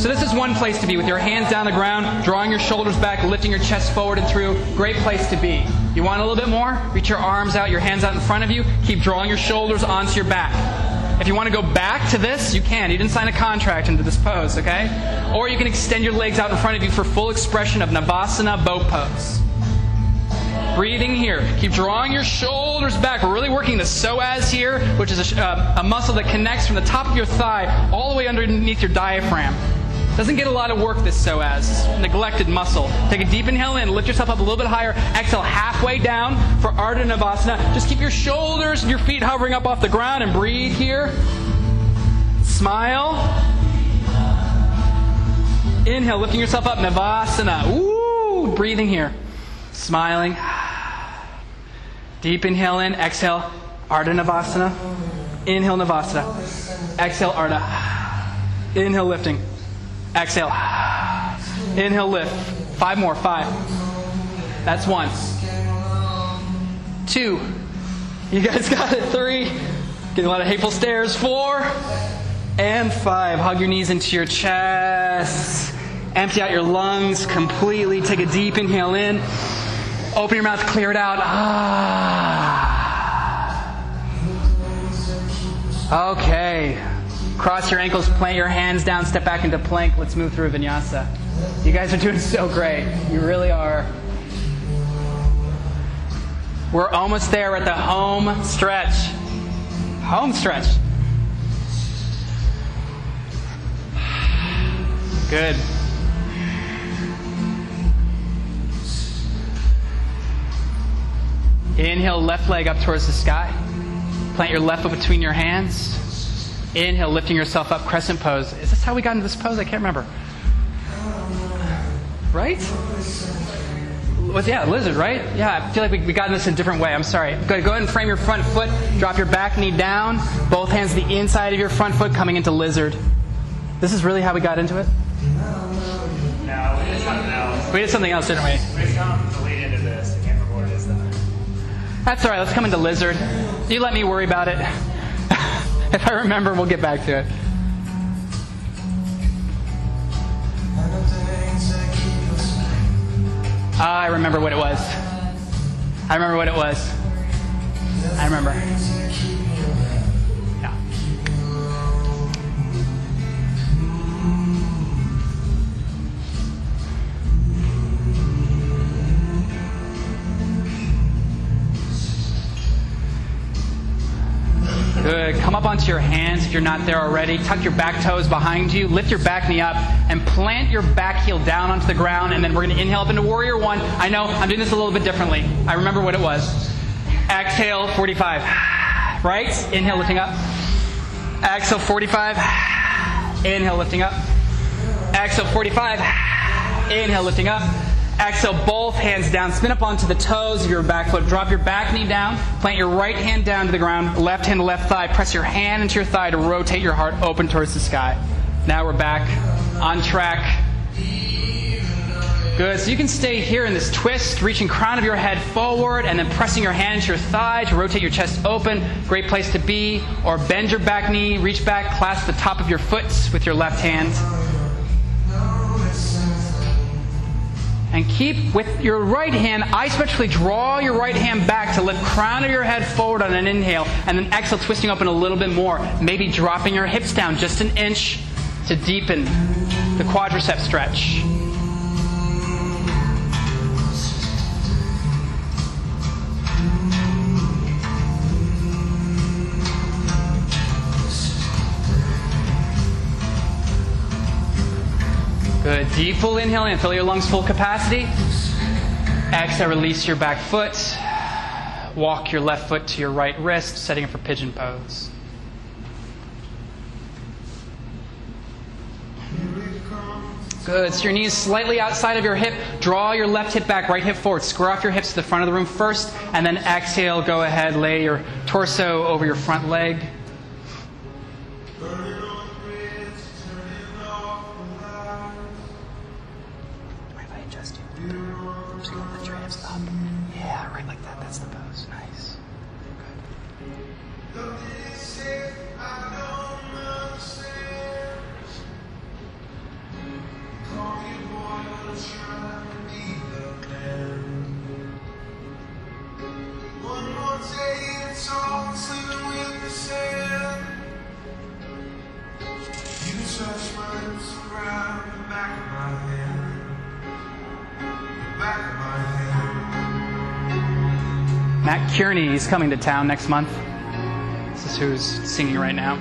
So this is one place to be with your hands down the ground, drawing your shoulders back, lifting your chest forward and through. Great place to be. You want a little bit more? Reach your arms out, your hands out in front of you. Keep drawing your shoulders onto your back. If you want to go back to this, you can. You didn't sign a contract into this pose, okay? Or you can extend your legs out in front of you for full expression of Navasana boat pose. Breathing here. Keep drawing your shoulders back. We're really working the psoas here, which is a, uh, a muscle that connects from the top of your thigh all the way underneath your diaphragm. Doesn't get a lot of work, this psoas. Neglected muscle. Take a deep inhale in, lift yourself up a little bit higher. Exhale halfway down for Ardha Navasana. Just keep your shoulders and your feet hovering up off the ground and breathe here. Smile. Inhale, lifting yourself up, Navasana. Ooh, breathing here. Smiling. Deep inhale in, exhale, Ardha Navasana. Inhale, Navasana. Exhale, Ardha. Inhale, lifting. Exhale. Inhale, lift. Five more. Five. That's one. Two. You guys got it. Three. Getting a lot of hateful stares. Four. And five. Hug your knees into your chest. Empty out your lungs completely. Take a deep inhale in. Open your mouth, clear it out. Ah. Okay. Cross your ankles, plant your hands down, step back into plank. Let's move through vinyasa. You guys are doing so great. You really are. We're almost there at the home stretch. Home stretch. Good. Inhale, left leg up towards the sky. Plant your left foot between your hands. Inhale, lifting yourself up, crescent pose. Is this how we got into this pose? I can't remember. Right? Was yeah, lizard, right? Yeah, I feel like we, we got in this in a different way. I'm sorry. Go, go ahead and frame your front foot. Drop your back knee down. Both hands the inside of your front foot coming into lizard. This is really how we got into it? No, we did something else. We did something else, didn't we? We did something to lead into this. I can't remember what it is though. That's all right. Let's come into lizard. You let me worry about it. if I remember, we'll get back to it. Ah, I remember what it was. I remember what it was. I remember. Come up onto your hands if you're not there already. Tuck your back toes behind you. Lift your back knee up and plant your back heel down onto the ground. And then we're going to inhale up into Warrior One. I know I'm doing this a little bit differently. I remember what it was. Exhale, 45. Right? Inhale, lifting up. Exhale, 45. Inhale, lifting up. Exhale, 45. Inhale, lifting up. Exhale, both hands down. Spin up onto the toes of your back foot. Drop your back knee down. Plant your right hand down to the ground. Left hand to left thigh. Press your hand into your thigh to rotate your heart open towards the sky. Now we're back on track. Good. So you can stay here in this twist, reaching crown of your head forward and then pressing your hand into your thigh to rotate your chest open. Great place to be. Or bend your back knee, reach back, clasp the top of your foot with your left hand. And keep with your right hand, isometrically draw your right hand back to lift crown of your head forward on an inhale, and then exhale, twisting open a little bit more. Maybe dropping your hips down just an inch to deepen the quadricep stretch. Good. Deep full inhale in. Fill your lungs full capacity. Exhale, release your back foot. Walk your left foot to your right wrist, setting up for pigeon pose. Good. So your knees slightly outside of your hip. Draw your left hip back, right hip forward. Square off your hips to the front of the room first, and then exhale. Go ahead, lay your torso over your front leg. Kearney is coming to town next month. This is who's singing right now.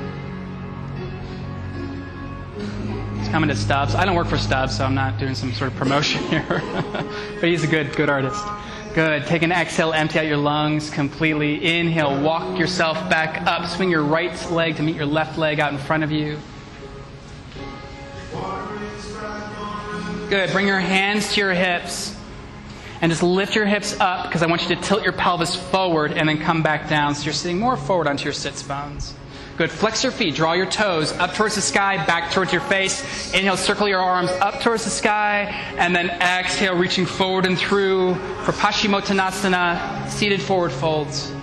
He's coming to Stubbs. I don't work for Stubbs, so I'm not doing some sort of promotion here. but he's a good, good artist. Good. Take an exhale, empty out your lungs completely. Inhale, walk yourself back up. Swing your right leg to meet your left leg out in front of you. Good. Bring your hands to your hips. And just lift your hips up because I want you to tilt your pelvis forward and then come back down so you're sitting more forward onto your sits bones. Good. Flex your feet. Draw your toes up towards the sky, back towards your face. Inhale, circle your arms up towards the sky. And then exhale, reaching forward and through for Paschimottanasana, seated forward folds.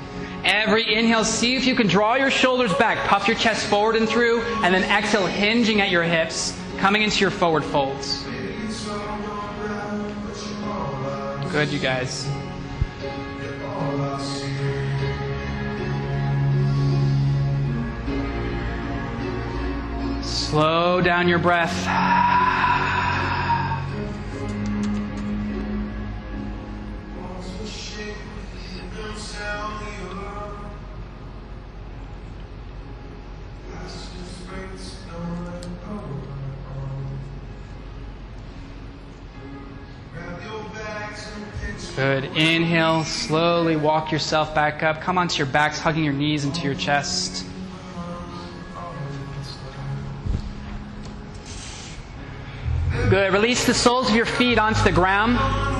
Every inhale, see if you can draw your shoulders back, puff your chest forward and through, and then exhale, hinging at your hips, coming into your forward folds. Good, you guys. Slow down your breath. Good. Inhale, slowly walk yourself back up. Come onto your backs, hugging your knees into your chest. Good. Release the soles of your feet onto the ground,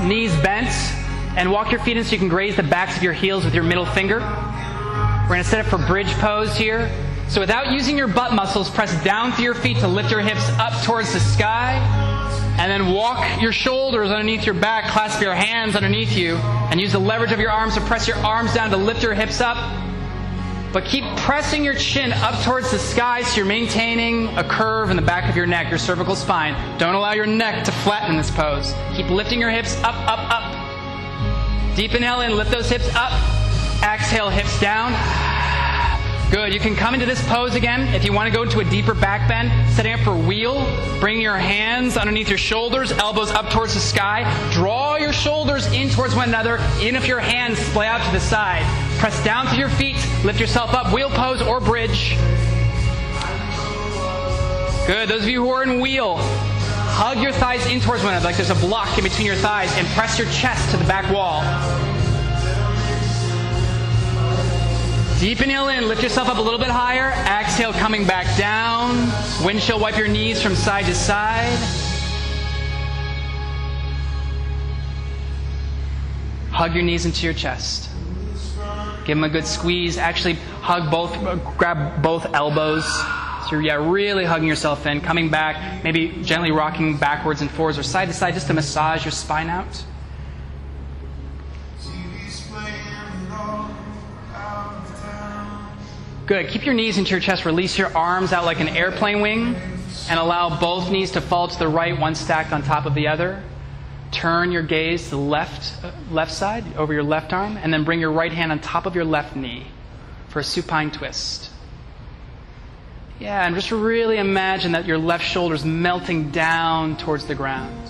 knees bent, and walk your feet in so you can graze the backs of your heels with your middle finger. We're going to set up for bridge pose here. So without using your butt muscles, press down through your feet to lift your hips up towards the sky. And then walk your shoulders underneath your back, clasp your hands underneath you, and use the leverage of your arms to press your arms down to lift your hips up. But keep pressing your chin up towards the sky so you're maintaining a curve in the back of your neck, your cervical spine. Don't allow your neck to flatten in this pose. Keep lifting your hips up, up, up. Deep inhale in, lift those hips up. Exhale, hips down. Good. You can come into this pose again if you want to go into a deeper back bend. Setting up for wheel. Bring your hands underneath your shoulders, elbows up towards the sky. Draw your shoulders in towards one another, even if your hands splay out to the side. Press down through your feet. Lift yourself up. Wheel pose or bridge. Good. Those of you who are in wheel, hug your thighs in towards one another like there's a block in between your thighs and press your chest to the back wall. Deep inhale in, lift yourself up a little bit higher. Exhale, coming back down. Windshield wipe your knees from side to side. Hug your knees into your chest. Give them a good squeeze. Actually, hug both, grab both elbows. So you're yeah, really hugging yourself in, coming back, maybe gently rocking backwards and forwards or side to side just to massage your spine out. Good. Keep your knees into your chest. Release your arms out like an airplane wing and allow both knees to fall to the right, one stacked on top of the other. Turn your gaze to the left, uh, left side, over your left arm, and then bring your right hand on top of your left knee for a supine twist. Yeah, and just really imagine that your left shoulder is melting down towards the ground.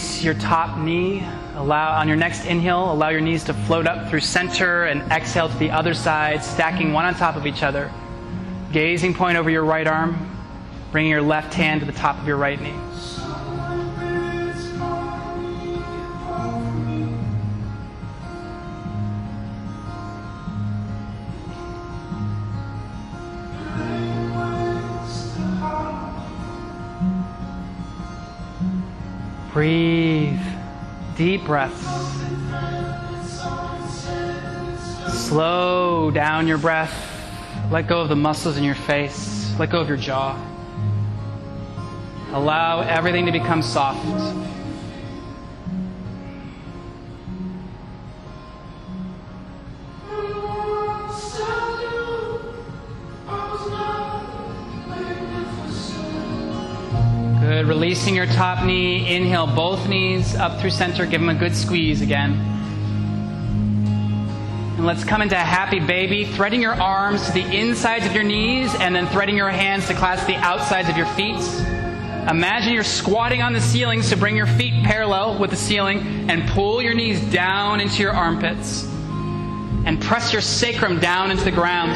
Release your top knee. Allow on your next inhale, allow your knees to float up through center and exhale to the other side, stacking one on top of each other. Gazing point over your right arm, bringing your left hand to the top of your right knee. Breathe. Deep breaths. Slow down your breath. Let go of the muscles in your face. Let go of your jaw. Allow everything to become soft. Good. Releasing your top knee. Inhale both knees up through center. Give them a good squeeze again. And let's come into a happy baby, threading your arms to the insides of your knees and then threading your hands to clasp the outsides of your feet. Imagine you're squatting on the ceiling, so bring your feet parallel with the ceiling and pull your knees down into your armpits. And press your sacrum down into the ground.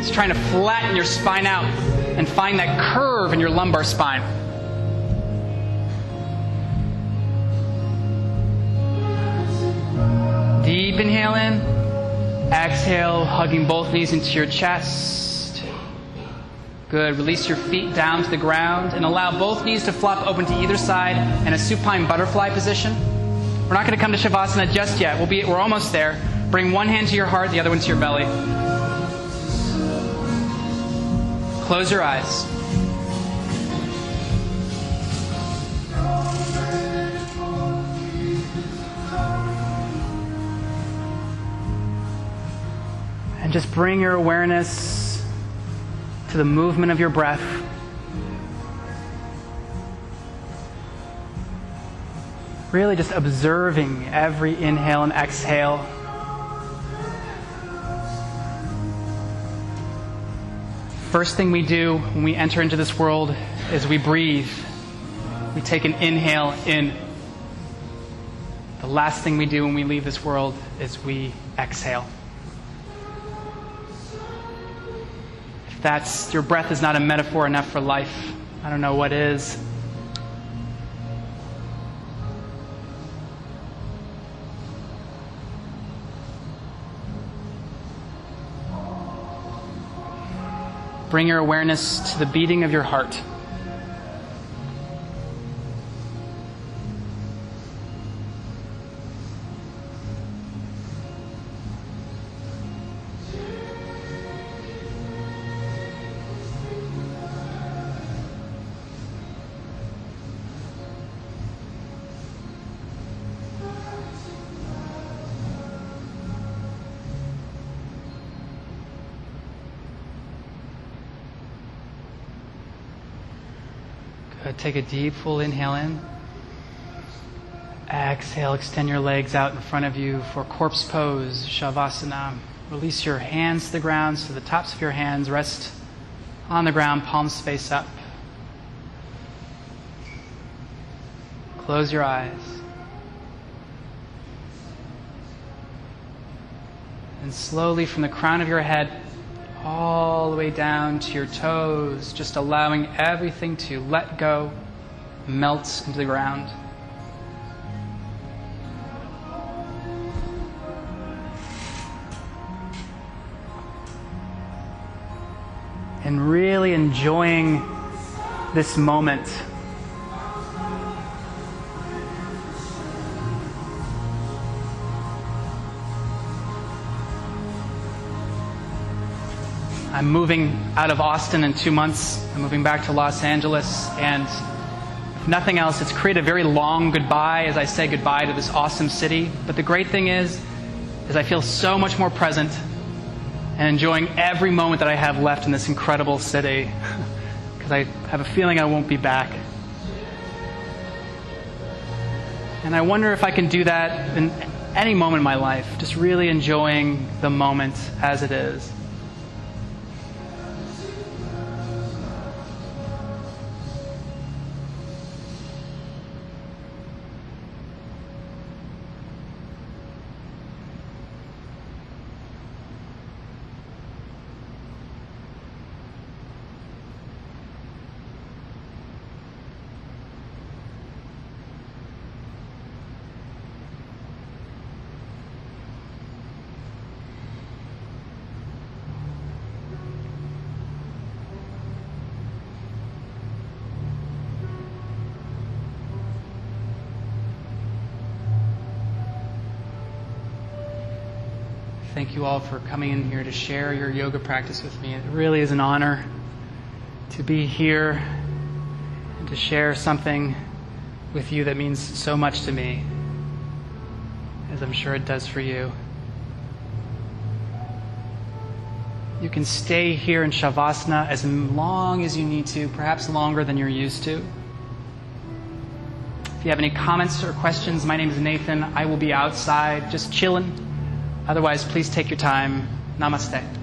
It's trying to flatten your spine out and find that curve in your lumbar spine. Inhale in. Exhale, hugging both knees into your chest. Good. Release your feet down to the ground and allow both knees to flop open to either side in a supine butterfly position. We're not going to come to Shavasana just yet. We'll be, we're almost there. Bring one hand to your heart, the other one to your belly. Close your eyes. Just bring your awareness to the movement of your breath. Really just observing every inhale and exhale. First thing we do when we enter into this world is we breathe. We take an inhale in. The last thing we do when we leave this world is we exhale. That's your breath is not a metaphor enough for life, I don't know what is. Bring your awareness to the beating of your heart. Take a deep, full inhale in. Exhale, extend your legs out in front of you for corpse pose, Shavasana. Release your hands to the ground so the tops of your hands rest on the ground, palms face up. Close your eyes. And slowly from the crown of your head all the way down to your toes, just allowing everything to let go, melt into the ground. And really enjoying this moment. I'm moving out of Austin in two months. I'm moving back to Los Angeles. And nothing else, it's created a very long goodbye as I say goodbye to this awesome city. But the great thing is, is I feel so much more present and enjoying every moment that I have left in this incredible city. Because I have a feeling I won't be back. And I wonder if I can do that in any moment in my life, just really enjoying the moment as it is. All for coming in here to share your yoga practice with me. It really is an honor to be here and to share something with you that means so much to me, as I'm sure it does for you. You can stay here in Shavasana as long as you need to, perhaps longer than you're used to. If you have any comments or questions, my name is Nathan. I will be outside just chilling Otherwise, please take your time. Namaste.